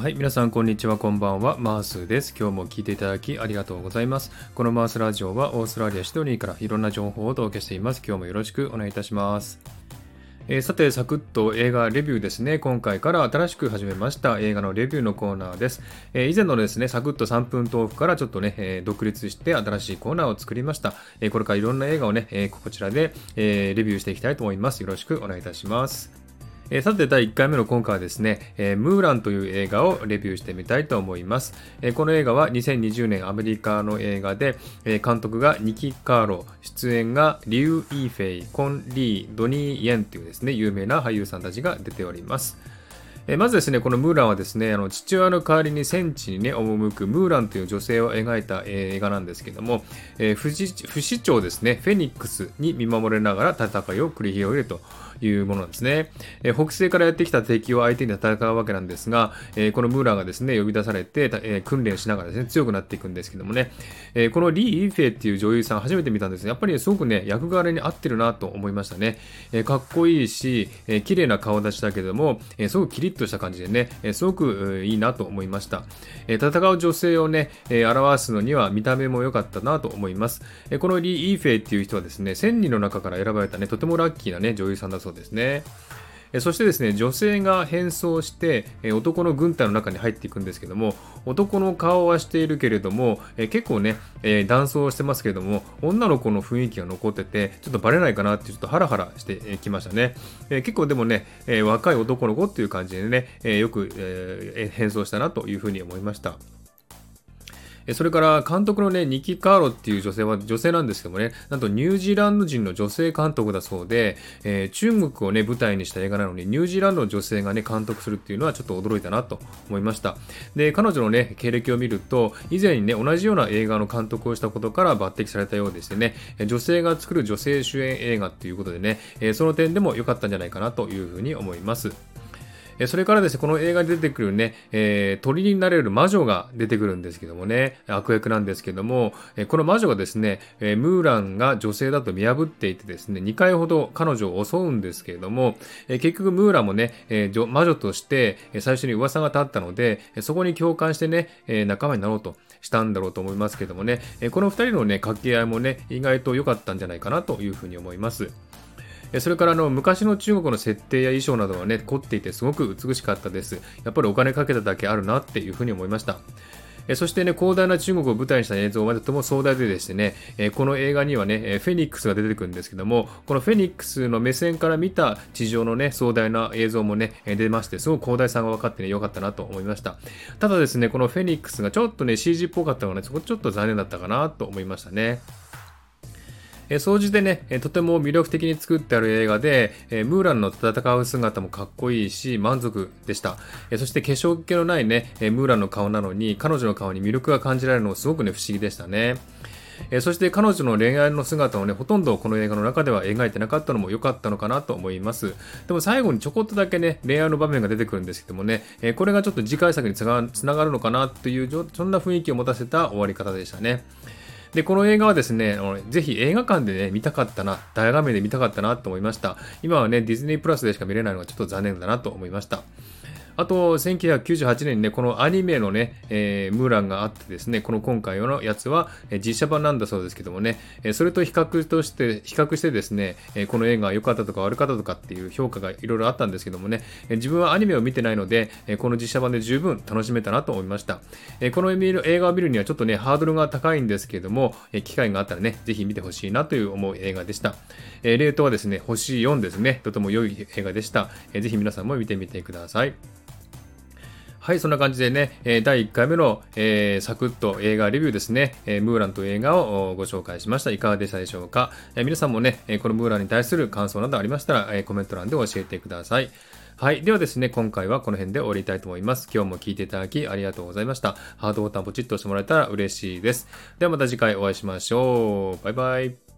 はい、皆さんこんにちは、こんばんは、マースです。今日も聞いていただきありがとうございます。このマースラジオはオーストラリア・シドニーからいろんな情報をお届けしています。今日もよろしくお願いいたします。えー、さて、サクッと映画レビューですね。今回から新しく始めました映画のレビューのコーナーです。えー、以前のですね、サクッと3分豆腐からちょっとね、えー、独立して新しいコーナーを作りました。えこれからいろんな映画をね、えこちらで、えレビューしていきたいと思います。よろしくお願いいたします。えー、さて第1回目の今回はですね、えー、ムーランという映画をレビューしてみたいと思います。えー、この映画は2020年アメリカの映画で、え、監督がニキ・カーロ、出演がリュウ・イーフェイ、コン・リー、ドニー・イェンというですね、有名な俳優さんたちが出ております。えまずですね、このムーランはですね、あの父親の代わりに戦地にね、赴くムーランという女性を描いたえ映画なんですけども、え、不死鳥ですね、フェニックスに見守れながら戦いを繰り広げるというものなんですね。え、北西からやってきた敵を相手に戦うわけなんですが、え、このムーランがですね、呼び出されて、え、訓練しながらですね、強くなっていくんですけどもね、え、このリー・イフェっていう女優さん初めて見たんですが、やっぱり、すごくね、役柄に合ってるなと思いましたね。え、かっこいいし、えー、綺麗な顔立ちだけども、え、すごくキリッととした感じでね、えー、すごくいいなと思いました。えー、戦う女性をね、えー、表すのには見た目も良かったなと思います。えー、このリー・イフェイっていう人はですね、1000人の中から選ばれたね、とてもラッキーなね、女優さんだそうですね。そしてですね、女性が変装して男の軍隊の中に入っていくんですけども、男の顔はしているけれども、結構ね、男装してますけれども、女の子の雰囲気が残ってて、ちょっとバレないかなってちょっとハラハラしてきましたね。結構でもね、若い男の子っていう感じでね、よく変装したなというふうに思いました。それから監督のね、ニキ・カーロっていう女性は女性なんですけどもね、なんとニュージーランド人の女性監督だそうで、えー、中国をね、舞台にした映画なのに、ニュージーランドの女性がね、監督するっていうのはちょっと驚いたなと思いました。で、彼女のね、経歴を見ると、以前にね、同じような映画の監督をしたことから抜擢されたようでしてね、女性が作る女性主演映画っていうことでね、その点でも良かったんじゃないかなというふうに思います。えそれからですね、この映画に出てくるね、えー、鳥になれる魔女が出てくるんですけどもね、悪役なんですけども、えこの魔女がですね、えムーランが女性だと見破っていてですね、2回ほど彼女を襲うんですけれども、え結局ムーランもね、え魔女として最初に噂が立ったので、そこに共感してね、え仲間になろうとしたんだろうと思いますけどもね、えこの2人のね、掛け合いもね、意外と良かったんじゃないかなというふうに思います。それからあの昔の中国の設定や衣装などはね、凝っていてすごく美しかったです。やっぱりお金かけただけあるなっていうふうに思いました。そしてね、広大な中国を舞台にした映像はとても壮大ででしてね、この映画にはね、フェニックスが出てくるんですけども、このフェニックスの目線から見た地上のね、壮大な映像もね、出まして、すごく広大さが分かってね、良かったなと思いました。ただですね、このフェニックスがちょっとね、CG っぽかったのがね、そこちょっと残念だったかなと思いましたね。え総じてね、えとても魅力的に作ってある映画で、えムーランの戦う姿もかっこいいし、満足でした。えそして化粧気のないね、えムーランの顔なのに、彼女の顔に魅力が感じられるのもすごくね、不思議でしたね。えそして彼女の恋愛の姿をね、ほとんどこの映画の中では描いてなかったのも良かったのかなと思います。でも最後にちょこっとだけね、恋愛の場面が出てくるんですけどもね、えこれがちょっと次回作につながるのかなという、そんな雰囲気を持たせた終わり方でしたね。で、この映画はですね、ぜひ映画館でね、見たかったな、大画面で見たかったなと思いました。今はね、ディズニープラスでしか見れないのがちょっと残念だなと思いました。あと、1998年にね、このアニメのね、えー、ムーランがあってですね、この今回のやつは、実写版なんだそうですけどもね、それと比較として、比較してですね、この映画が良かったとか悪かったとかっていう評価がいろいろあったんですけどもね、自分はアニメを見てないので、この実写版で十分楽しめたなと思いました。この映画を見るにはちょっとね、ハードルが高いんですけども、機会があったらね、ぜひ見てほしいなという思う映画でした。レートはですね、星4ですね、とても良い映画でした。ぜひ皆さんも見てみてください。はい、そんな感じでね、え第1回目の、えー、サクッと映画レビューですね、えムーランという映画をご紹介しました。いかがでしたでしょうか、え皆さんもね、このムーランに対する感想などありましたら、えコメント欄で教えてください。はい。ではですね、今回はこの辺で終わりたいと思います。今日も聴いていただきありがとうございました。ハートボタンポチッと押してもらえたら嬉しいです。ではまた次回お会いしましょう。バイバイ。